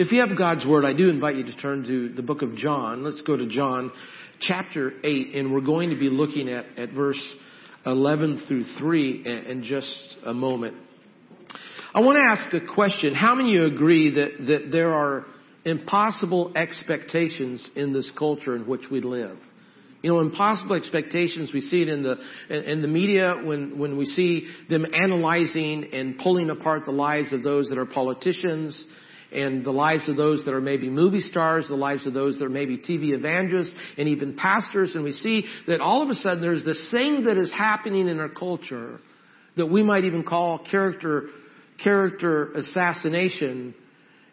If you have God's Word, I do invite you to turn to the book of John. Let's go to John chapter 8, and we're going to be looking at, at verse 11 through 3 in, in just a moment. I want to ask a question. How many of you agree that, that there are impossible expectations in this culture in which we live? You know, impossible expectations, we see it in the, in the media when, when we see them analyzing and pulling apart the lives of those that are politicians and the lives of those that are maybe movie stars, the lives of those that are maybe TV evangelists and even pastors. And we see that all of a sudden there's this thing that is happening in our culture that we might even call character, character assassination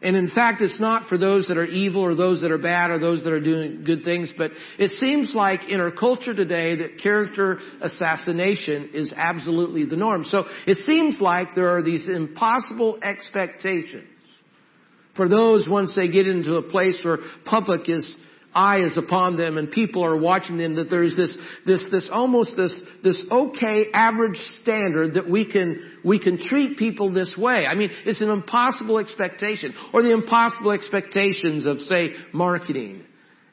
and in fact, it's not for those that are evil or those that are bad or those that are doing good things, but it seems like in our culture today that character assassination is absolutely the norm. So it seems like there are these impossible expectations for those once they get into a place where public is eye is upon them and people are watching them that there's this, this, this almost this, this okay average standard that we can, we can treat people this way. I mean, it's an impossible expectation. Or the impossible expectations of, say, marketing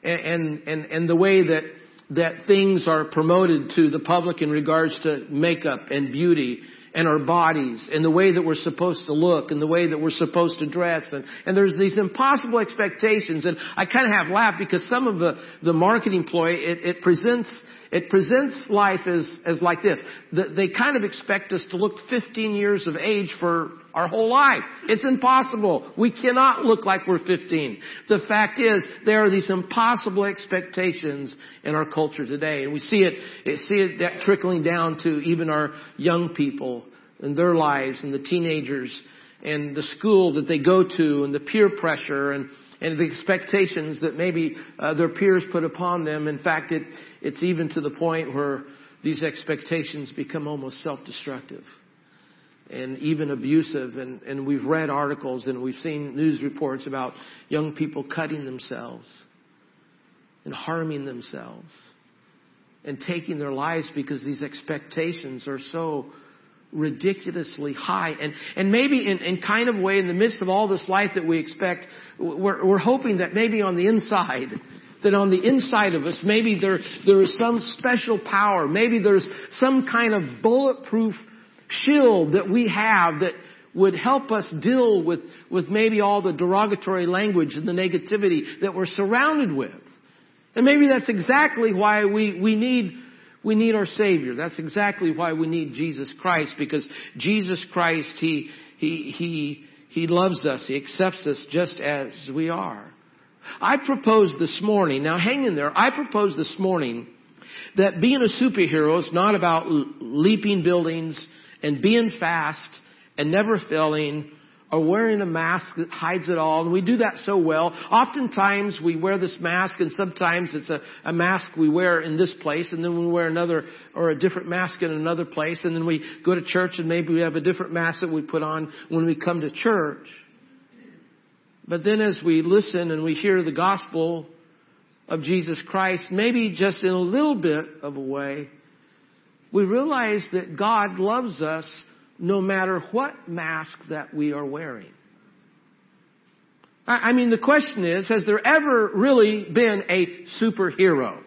and, and, and, and the way that, that things are promoted to the public in regards to makeup and beauty and our bodies and the way that we're supposed to look and the way that we're supposed to dress and, and there's these impossible expectations and I kind of have laughed because some of the, the marketing ploy, it, it presents it presents life as, as like this. They kind of expect us to look 15 years of age for our whole life. It's impossible. We cannot look like we're 15. The fact is, there are these impossible expectations in our culture today. And we see it, see it that trickling down to even our young people and their lives and the teenagers and the school that they go to and the peer pressure and and the expectations that maybe uh, their peers put upon them. In fact, it, it's even to the point where these expectations become almost self-destructive and even abusive. And, and we've read articles and we've seen news reports about young people cutting themselves and harming themselves and taking their lives because these expectations are so ridiculously high. And, and maybe in, in kind of way, in the midst of all this life that we expect, we're, we're hoping that maybe on the inside, that on the inside of us, maybe there, there is some special power. Maybe there's some kind of bulletproof shield that we have that would help us deal with, with maybe all the derogatory language and the negativity that we're surrounded with. And maybe that's exactly why we, we need we need our Savior. That's exactly why we need Jesus Christ, because Jesus Christ, He, He, He, He loves us. He accepts us just as we are. I propose this morning, now hang in there, I propose this morning that being a superhero is not about leaping buildings and being fast and never failing or wearing a mask that hides it all. And we do that so well. Oftentimes we wear this mask and sometimes it's a, a mask we wear in this place and then we wear another or a different mask in another place and then we go to church and maybe we have a different mask that we put on when we come to church. But then as we listen and we hear the gospel of Jesus Christ, maybe just in a little bit of a way, we realize that God loves us no matter what mask that we are wearing. I mean, the question is, has there ever really been a superhero?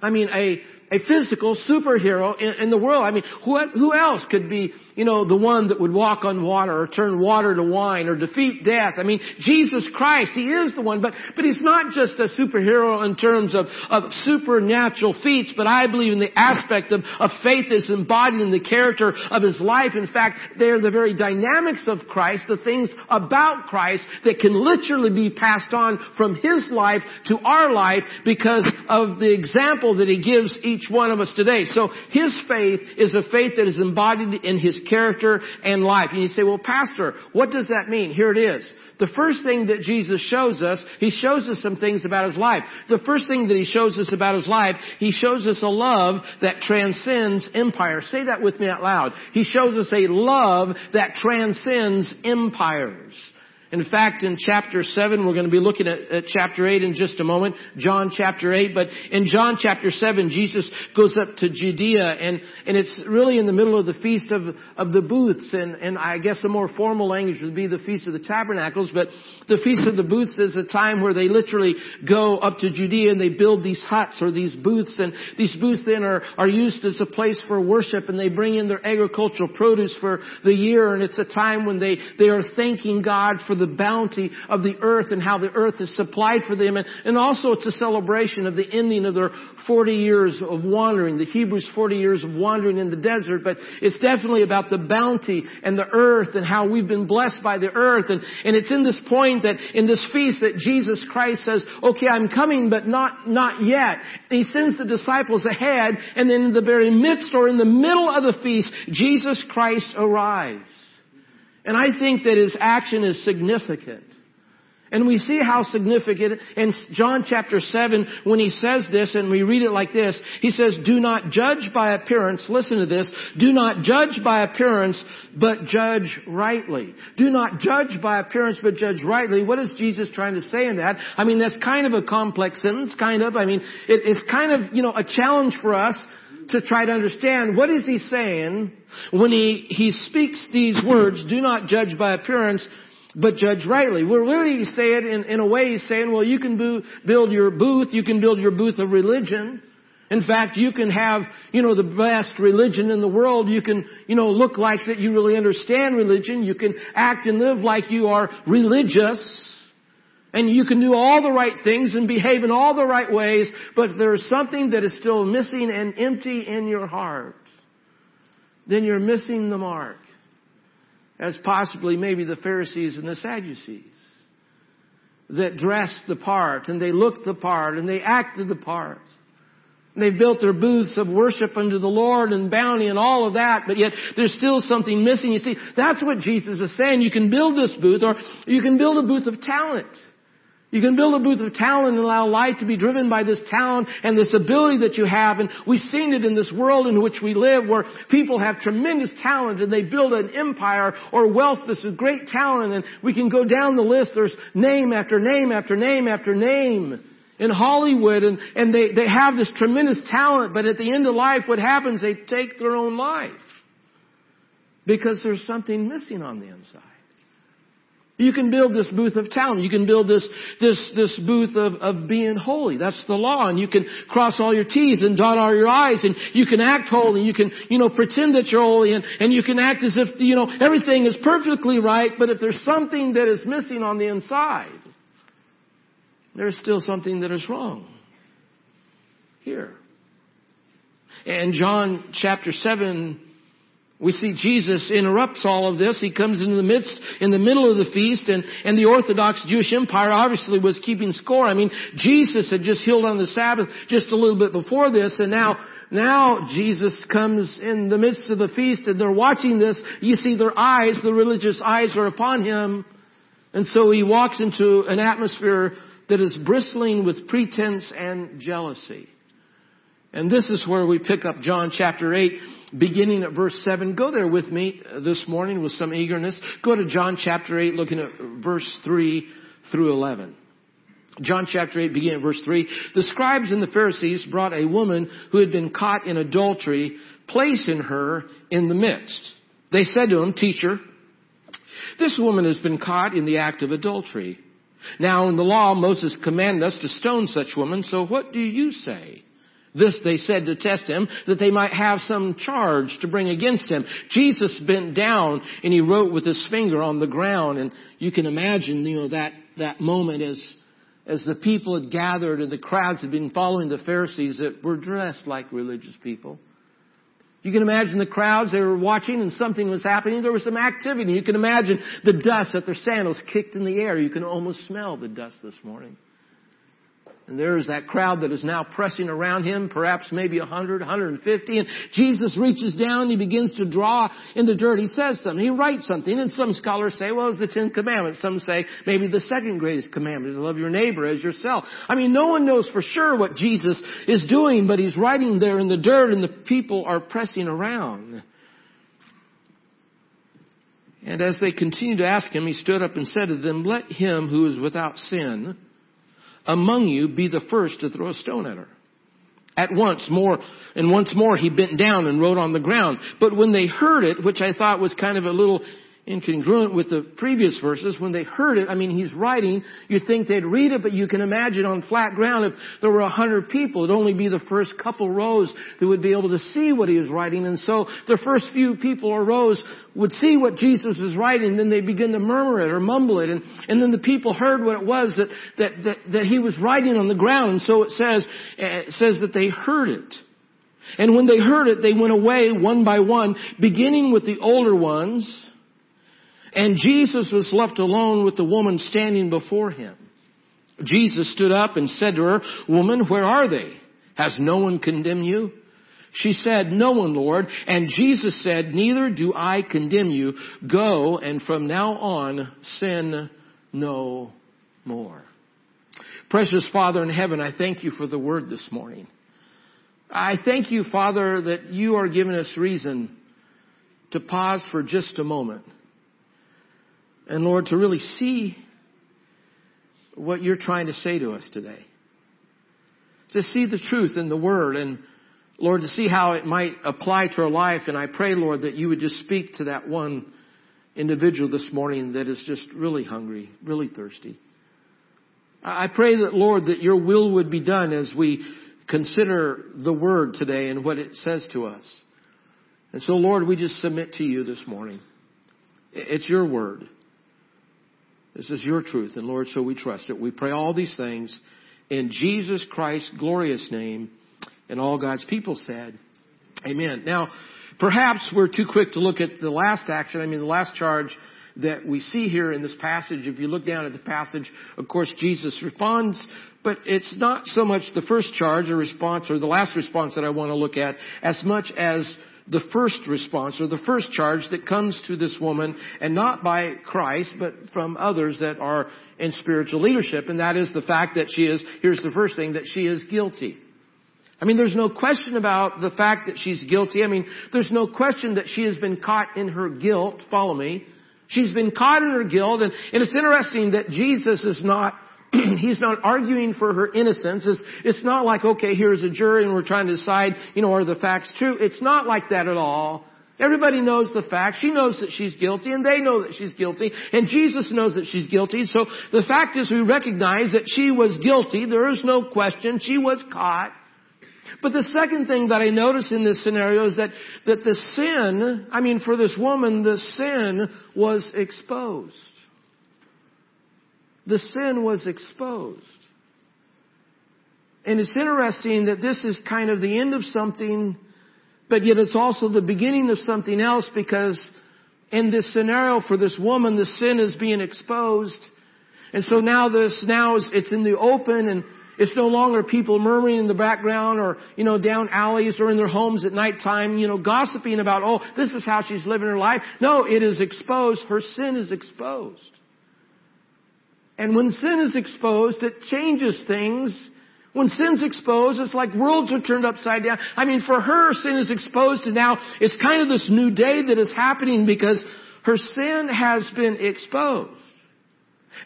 I mean, a, a physical superhero in, in the world. I mean, who, who else could be you know, the one that would walk on water or turn water to wine or defeat death. I mean, Jesus Christ, He is the one, but, but He's not just a superhero in terms of, of supernatural feats, but I believe in the aspect of, of faith that's embodied in the character of His life. In fact, they're the very dynamics of Christ, the things about Christ that can literally be passed on from His life to our life because of the example that He gives each one of us today. So His faith is a faith that is embodied in His character and life. And you say, well, pastor, what does that mean? Here it is. The first thing that Jesus shows us, He shows us some things about His life. The first thing that He shows us about His life, He shows us a love that transcends empire. Say that with me out loud. He shows us a love that transcends empires. In fact, in chapter 7, we're going to be looking at, at, chapter 8 in just a moment, John chapter 8, but in John chapter 7, Jesus goes up to Judea and, and it's really in the middle of the Feast of, of the Booths and, and I guess a more formal language would be the Feast of the Tabernacles, but the Feast of the Booths is a time where they literally go up to Judea and they build these huts or these booths and these booths then are, are used as a place for worship and they bring in their agricultural produce for the year and it's a time when they, they are thanking God for the the bounty of the earth and how the earth is supplied for them. And, and also it's a celebration of the ending of their 40 years of wandering, the Hebrews 40 years of wandering in the desert. But it's definitely about the bounty and the earth and how we've been blessed by the earth. And, and it's in this point that in this feast that Jesus Christ says, okay, I'm coming, but not, not yet. And he sends the disciples ahead and then in the very midst or in the middle of the feast, Jesus Christ arrives. And I think that his action is significant. And we see how significant in John chapter 7 when he says this and we read it like this. He says, do not judge by appearance. Listen to this. Do not judge by appearance, but judge rightly. Do not judge by appearance, but judge rightly. What is Jesus trying to say in that? I mean, that's kind of a complex sentence, kind of. I mean, it's kind of, you know, a challenge for us to try to understand what is he saying when he, he speaks these words, do not judge by appearance, but judge rightly. Well, really he's saying in, in a way he's saying, well, you can build your booth, you can build your booth of religion. In fact, you can have, you know, the best religion in the world. You can, you know, look like that you really understand religion. You can act and live like you are religious. And you can do all the right things and behave in all the right ways, but there's something that is still missing and empty in your heart, then you're missing the mark. As possibly maybe the Pharisees and the Sadducees that dressed the part and they looked the part and they acted the part. They built their booths of worship unto the Lord and bounty and all of that, but yet there's still something missing. You see, that's what Jesus is saying. You can build this booth or you can build a booth of talent. You can build a booth of talent and allow life to be driven by this talent and this ability that you have. And we've seen it in this world in which we live where people have tremendous talent and they build an empire or wealth This is great talent. And we can go down the list. There's name after name after name after name in Hollywood and, and they, they have this tremendous talent. But at the end of life, what happens? They take their own life because there's something missing on the inside. You can build this booth of talent. You can build this, this, this booth of, of being holy. That's the law. And you can cross all your T's and dot all your I's and you can act holy. You can, you know, pretend that you're holy and, and you can act as if, you know, everything is perfectly right. But if there's something that is missing on the inside, there's still something that is wrong. Here. And John chapter 7 we see Jesus interrupts all of this. He comes into the midst, in the middle of the feast, and, and the Orthodox Jewish Empire obviously was keeping score. I mean, Jesus had just healed on the Sabbath just a little bit before this, and now, now Jesus comes in the midst of the feast, and they're watching this. You see their eyes, the religious eyes are upon him, and so he walks into an atmosphere that is bristling with pretense and jealousy. And this is where we pick up John chapter 8 beginning at verse 7. Go there with me this morning with some eagerness. Go to John chapter 8, looking at verse 3 through 11. John chapter 8, beginning at verse 3. The scribes and the Pharisees brought a woman who had been caught in adultery, placing her in the midst. They said to him, Teacher, this woman has been caught in the act of adultery. Now in the law, Moses commanded us to stone such women, so what do you say? This they said to test him, that they might have some charge to bring against him. Jesus bent down and he wrote with his finger on the ground. And you can imagine, you know, that, that moment as, as the people had gathered and the crowds had been following the Pharisees that were dressed like religious people. You can imagine the crowds, they were watching and something was happening. There was some activity. You can imagine the dust that their sandals kicked in the air. You can almost smell the dust this morning. And there's that crowd that is now pressing around him, perhaps maybe 100, 150. And Jesus reaches down he begins to draw in the dirt. He says something. He writes something. And some scholars say, well, it's the Ten Commandments. Some say maybe the second greatest commandment is love your neighbor as yourself. I mean, no one knows for sure what Jesus is doing, but he's writing there in the dirt and the people are pressing around. And as they continued to ask him, he stood up and said to them, Let him who is without sin among you be the first to throw a stone at her. At once more, and once more he bent down and wrote on the ground. But when they heard it, which I thought was kind of a little incongruent with the previous verses. When they heard it, I mean, he's writing, you think they'd read it, but you can imagine on flat ground if there were a hundred people, it'd only be the first couple rows that would be able to see what he was writing. And so the first few people or rows would see what Jesus is writing, then they begin to murmur it or mumble it. And, and then the people heard what it was that, that, that, that he was writing on the ground. And so it says, it says that they heard it. And when they heard it, they went away one by one, beginning with the older ones, and Jesus was left alone with the woman standing before him. Jesus stood up and said to her, Woman, where are they? Has no one condemned you? She said, No one, Lord. And Jesus said, Neither do I condemn you. Go and from now on sin no more. Precious Father in heaven, I thank you for the word this morning. I thank you, Father, that you are giving us reason to pause for just a moment and Lord, to really see what you're trying to say to us today. To see the truth in the Word and Lord, to see how it might apply to our life. And I pray, Lord, that you would just speak to that one individual this morning that is just really hungry, really thirsty. I pray that, Lord, that your will would be done as we consider the Word today and what it says to us. And so, Lord, we just submit to you this morning. It's your Word. This is your truth, and Lord, so we trust it. We pray all these things in Jesus Christ's glorious name, and all God's people said, Amen. Now, perhaps we're too quick to look at the last action. I mean, the last charge that we see here in this passage. If you look down at the passage, of course, Jesus responds, but it's not so much the first charge or response or the last response that I want to look at as much as the first response or the first charge that comes to this woman and not by Christ, but from others that are in spiritual leadership. And that is the fact that she is, here's the first thing, that she is guilty. I mean, there's no question about the fact that she's guilty. I mean, there's no question that she has been caught in her guilt. Follow me. She's been caught in her guilt. And, and it's interesting that Jesus is not he's not arguing for her innocence. It's, it's not like, okay, here's a jury and we're trying to decide, you know, are the facts true? It's not like that at all. Everybody knows the facts. She knows that she's guilty and they know that she's guilty and Jesus knows that she's guilty. So the fact is we recognize that she was guilty. There is no question. She was caught. But the second thing that I notice in this scenario is that, that the sin, I mean for this woman, the sin was exposed the sin was exposed. And it's interesting that this is kind of the end of something, but yet it's also the beginning of something else because in this scenario for this woman, the sin is being exposed. And so now this, now it's in the open and it's no longer people murmuring in the background or, you know, down alleys or in their homes at nighttime, you know, gossiping about, oh, this is how she's living her life. No, it is exposed. Her sin is exposed. And when sin is exposed, it changes things. When sin's exposed, it's like worlds are turned upside down. I mean, for her, sin is exposed and now it's kind of this new day that is happening because her sin has been exposed.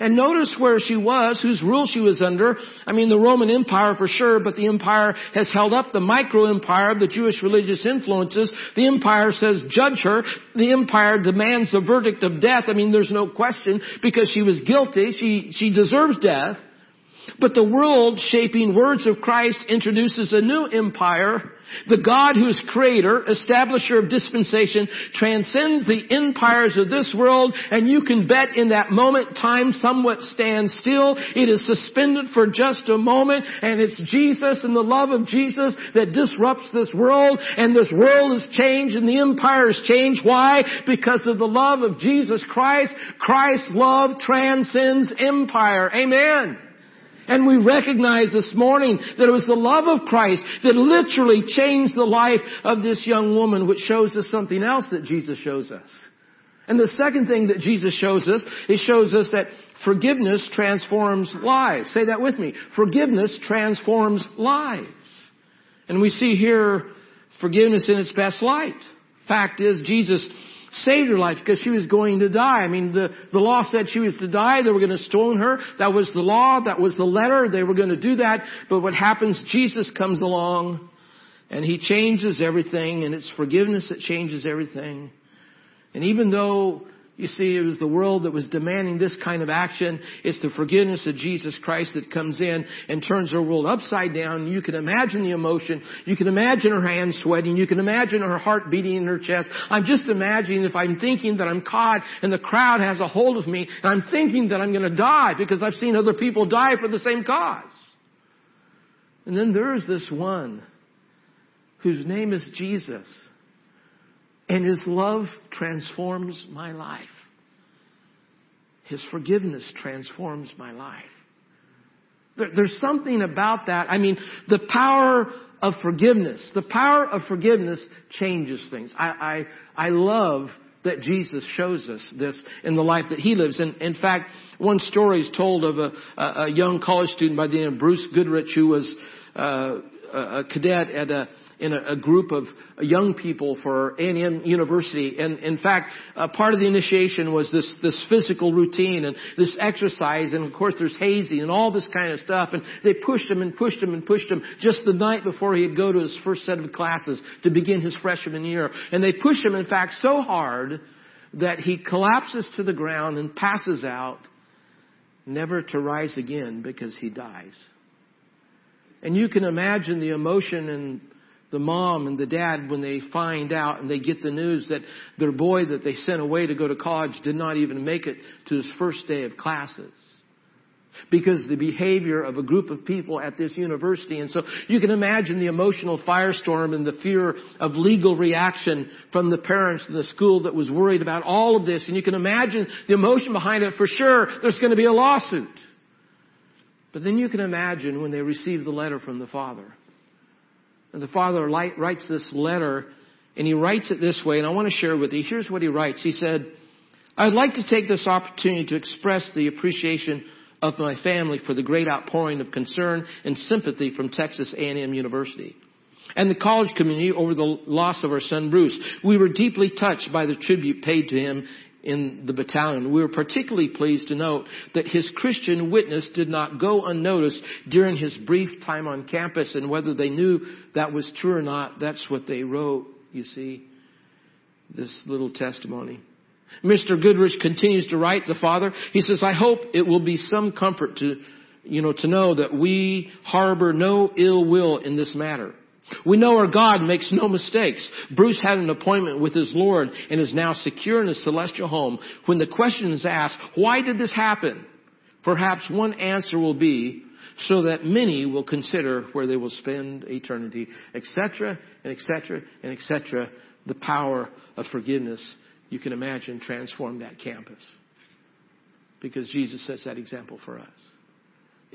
And notice where she was, whose rule she was under. I mean, the Roman Empire for sure, but the empire has held up the micro empire of the Jewish religious influences. The empire says, judge her. The empire demands the verdict of death. I mean, there's no question because she was guilty. She, she deserves death. But the world shaping words of Christ introduces a new empire. The God who is creator, establisher of dispensation, transcends the empires of this world, and you can bet in that moment time somewhat stands still. It is suspended for just a moment, and it's Jesus and the love of Jesus that disrupts this world, and this world is changed and the empire is changed. Why? Because of the love of Jesus Christ. Christ's love transcends empire. Amen. And we recognize this morning that it was the love of Christ that literally changed the life of this young woman, which shows us something else that Jesus shows us. And the second thing that Jesus shows us, it shows us that forgiveness transforms lives. Say that with me. Forgiveness transforms lives. And we see here forgiveness in its best light. Fact is, Jesus saved her life because she was going to die. I mean, the, the law said she was to die. They were going to stone her. That was the law. That was the letter. They were going to do that. But what happens, Jesus comes along and he changes everything and it's forgiveness that changes everything. And even though you see, it was the world that was demanding this kind of action. It's the forgiveness of Jesus Christ that comes in and turns our world upside down. You can imagine the emotion. You can imagine her hands sweating. You can imagine her heart beating in her chest. I'm just imagining if I'm thinking that I'm caught and the crowd has a hold of me and I'm thinking that I'm going to die because I've seen other people die for the same cause. And then there's this one whose name is Jesus and His love transforms my life. His forgiveness transforms my life. There, there's something about that. I mean, the power of forgiveness, the power of forgiveness changes things. I, I, I love that Jesus shows us this in the life that he lives. And in fact, one story is told of a, a young college student by the name of Bruce Goodrich who was uh, a cadet at a in a, a group of young people for A&M University. And in fact, uh, part of the initiation was this, this physical routine and this exercise. And of course there's hazing and all this kind of stuff. And they pushed him and pushed him and pushed him just the night before he'd go to his first set of classes to begin his freshman year. And they pushed him, in fact, so hard that he collapses to the ground and passes out, never to rise again because he dies. And you can imagine the emotion and the mom and the dad when they find out and they get the news that their boy that they sent away to go to college did not even make it to his first day of classes. Because the behavior of a group of people at this university. And so you can imagine the emotional firestorm and the fear of legal reaction from the parents and the school that was worried about all of this. And you can imagine the emotion behind it. For sure, there's going to be a lawsuit. But then you can imagine when they receive the letter from the father and the father writes this letter, and he writes it this way, and I want to share with you. Here's what he writes. He said, I'd like to take this opportunity to express the appreciation of my family for the great outpouring of concern and sympathy from Texas A&M University and the college community over the loss of our son Bruce. We were deeply touched by the tribute paid to him in the battalion. We were particularly pleased to note that his Christian witness did not go unnoticed during his brief time on campus and whether they knew that was true or not, that's what they wrote, you see, this little testimony. Mr. Goodrich continues to write the father. He says, I hope it will be some comfort to, you know, to know that we harbor no ill will in this matter. We know our God makes no mistakes. Bruce had an appointment with his Lord and is now secure in his celestial home. When the question is asked, why did this happen? Perhaps one answer will be, so that many will consider where they will spend eternity, etc., and etc., and etc. The power of forgiveness, you can imagine, transformed that campus. Because Jesus sets that example for us.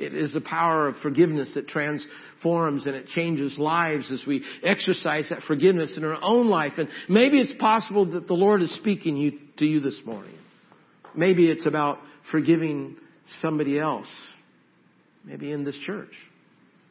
It is the power of forgiveness that transforms and it changes lives as we exercise that forgiveness in our own life. And maybe it's possible that the Lord is speaking you, to you this morning. Maybe it's about forgiving somebody else. Maybe in this church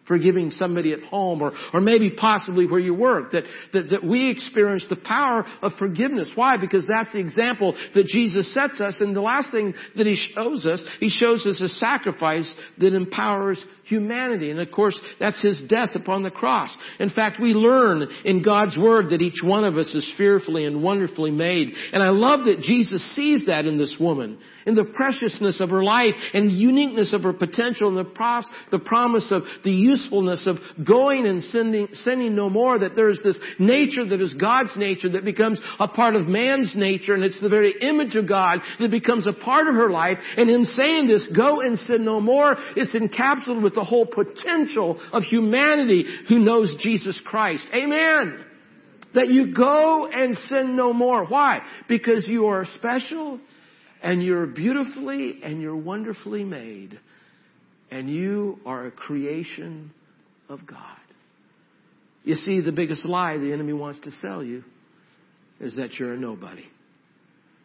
forgiving somebody at home or, or maybe possibly where you work, that, that, that we experience the power of forgiveness. Why? Because that's the example that Jesus sets us. And the last thing that he shows us, he shows us a sacrifice that empowers humanity. And of course, that's his death upon the cross. In fact, we learn in God's word that each one of us is fearfully and wonderfully made. And I love that Jesus sees that in this woman, in the preciousness of her life and the uniqueness of her potential and the, pros- the promise of the usefulness of going and sinning, sinning no more, that there's this nature that is God's nature that becomes a part of man's nature and it's the very image of God that becomes a part of her life. And in saying this, go and sin no more, it's encapsulated with the whole potential of humanity who knows Jesus Christ. Amen. That you go and sin no more. Why? Because you are special and you're beautifully and you're wonderfully made. And you are a creation of God. You see, the biggest lie the enemy wants to sell you is that you're a nobody.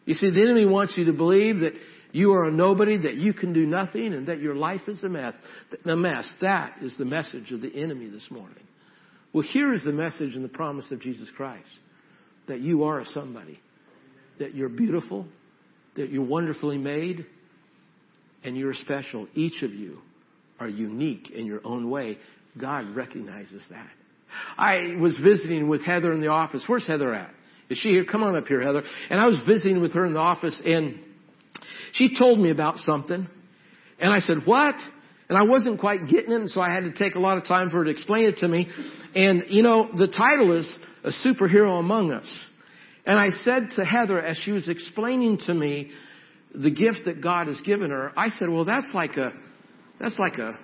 You see, the enemy wants you to believe that you are a nobody, that you can do nothing, and that your life is a mess. A mess. That is the message of the enemy this morning. Well, here is the message and the promise of Jesus Christ that you are a somebody. that you're beautiful, that you're wonderfully made, and you're special. Each of you are unique in your own way. God recognizes that. I was visiting with Heather in the office. Where's Heather at? Is she here? Come on up here, Heather. And I was visiting with her in the office and she told me about something. And I said, what? And I wasn't quite getting it, so I had to take a lot of time for her to explain it to me. And, you know, the title is A Superhero Among Us. And I said to Heather as she was explaining to me the gift that God has given her, I said, well, that's like a, that's like a,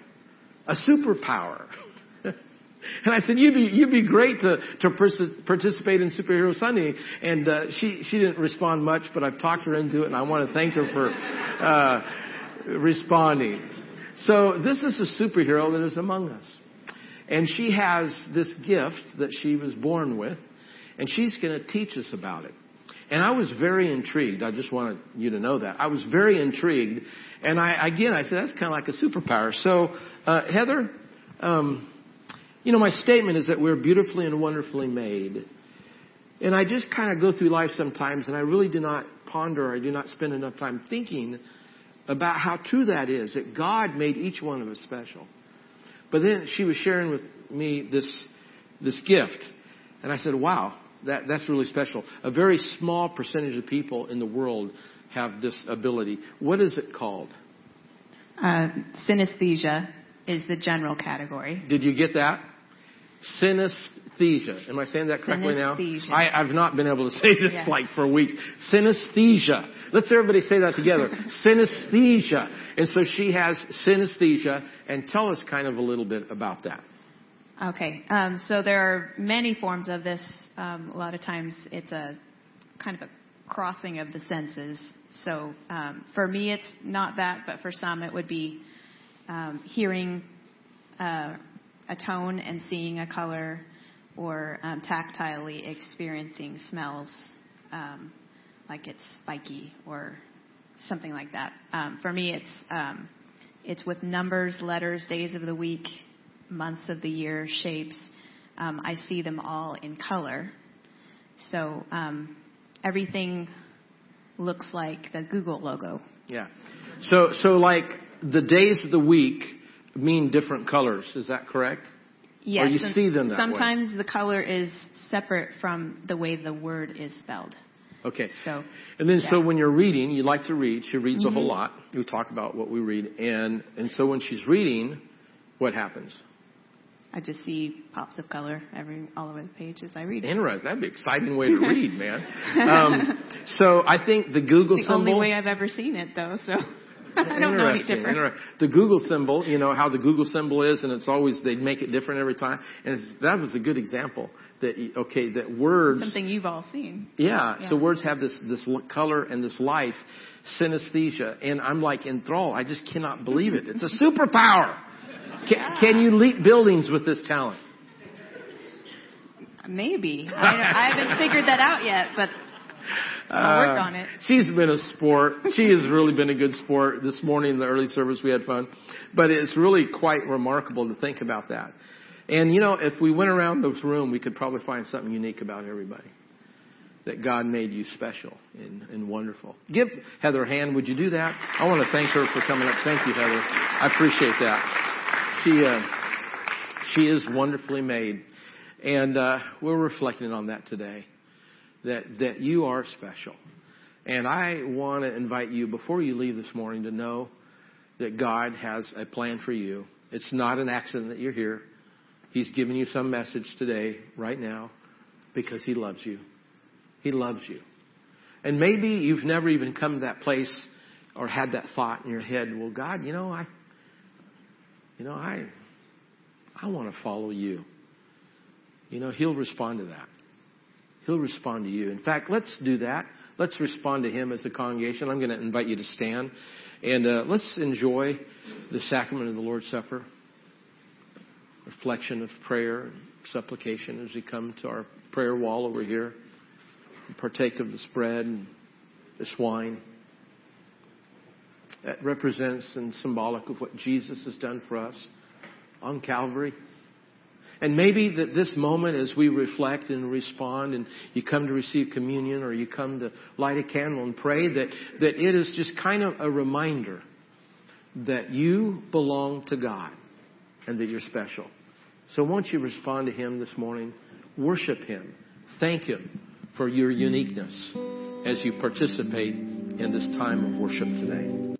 a superpower. and I said, you'd be, you'd be great to, to participate in Superhero Sunday. And, uh, she, she didn't respond much, but I've talked her into it and I want to thank her for, uh, responding. So this is a superhero that is among us. And she has this gift that she was born with and she's going to teach us about it. And I was very intrigued. I just wanted you to know that. I was very intrigued. And I, again, I said, that's kind of like a superpower. So, uh, Heather, um, you know, my statement is that we're beautifully and wonderfully made. And I just kind of go through life sometimes and I really do not ponder, I do not spend enough time thinking about how true that is, that God made each one of us special. But then she was sharing with me this, this gift. And I said, wow, that, that's really special. A very small percentage of people in the world have this ability. What is it called? Uh, synesthesia is the general category. Did you get that? Synesthesia. Am I saying that correctly now? I, have not been able to say this yes. like for weeks. Synesthesia. Let's everybody say that together. synesthesia. And so she has synesthesia. And tell us kind of a little bit about that. Okay. Um, so there are many forms of this. Um, a lot of times it's a kind of a crossing of the senses. So um, for me, it's not that, but for some, it would be um, hearing uh, a tone and seeing a color, or um, tactilely experiencing smells, um, like it's spiky or something like that. For me, it's it's with numbers, letters, days of the week, months of the year, shapes. Um, I see them all in color. So um, everything looks like the Google logo. Yeah. So so like the days of the week mean different colors. Is that correct? Yes. Or you see them that Sometimes way. the color is separate from the way the word is spelled. Okay. So. And then, yeah. so when you're reading, you like to read. She reads mm-hmm. a whole lot. We talk about what we read, and and so when she's reading, what happens? I just see pops of color every all over the page as I read. It. Interesting. That'd be an exciting way to read, man. Um, so I think the Google the symbol. The only way I've ever seen it, though. So. I don't know any different. The Google symbol, you know how the Google symbol is, and it's always they make it different every time. And that was a good example that okay, that words something you've all seen. Yeah, yeah. so words have this this color and this life, synesthesia, and I'm like enthralled. I just cannot believe it. It's a superpower. Can, can you leap buildings with this talent? Maybe. I, I haven't figured that out yet, but I'll work uh, on it. She's been a sport. She has really been a good sport. This morning in the early service we had fun. But it's really quite remarkable to think about that. And you know, if we went around this room, we could probably find something unique about everybody. That God made you special and, and wonderful. Give Heather a hand. Would you do that? I want to thank her for coming up. Thank you, Heather. I appreciate that. She, uh, she is wonderfully made. And uh, we're reflecting on that today. That, that you are special. And I want to invite you, before you leave this morning, to know that God has a plan for you. It's not an accident that you're here. He's giving you some message today, right now, because He loves you. He loves you. And maybe you've never even come to that place or had that thought in your head, well, God, you know, I, you know, I, I want to follow you. You know, he'll respond to that. He'll respond to you. In fact, let's do that. Let's respond to him as a congregation. I'm going to invite you to stand and uh, let's enjoy the sacrament of the Lord's Supper. Reflection of prayer and supplication as we come to our prayer wall over here. Partake of this bread and this wine that represents and symbolic of what Jesus has done for us on Calvary. And maybe that this moment as we reflect and respond and you come to receive communion or you come to light a candle and pray that, that it is just kind of a reminder that you belong to God and that you're special. So won't you respond to Him this morning? Worship Him. Thank Him for your uniqueness as you participate in this time of worship today.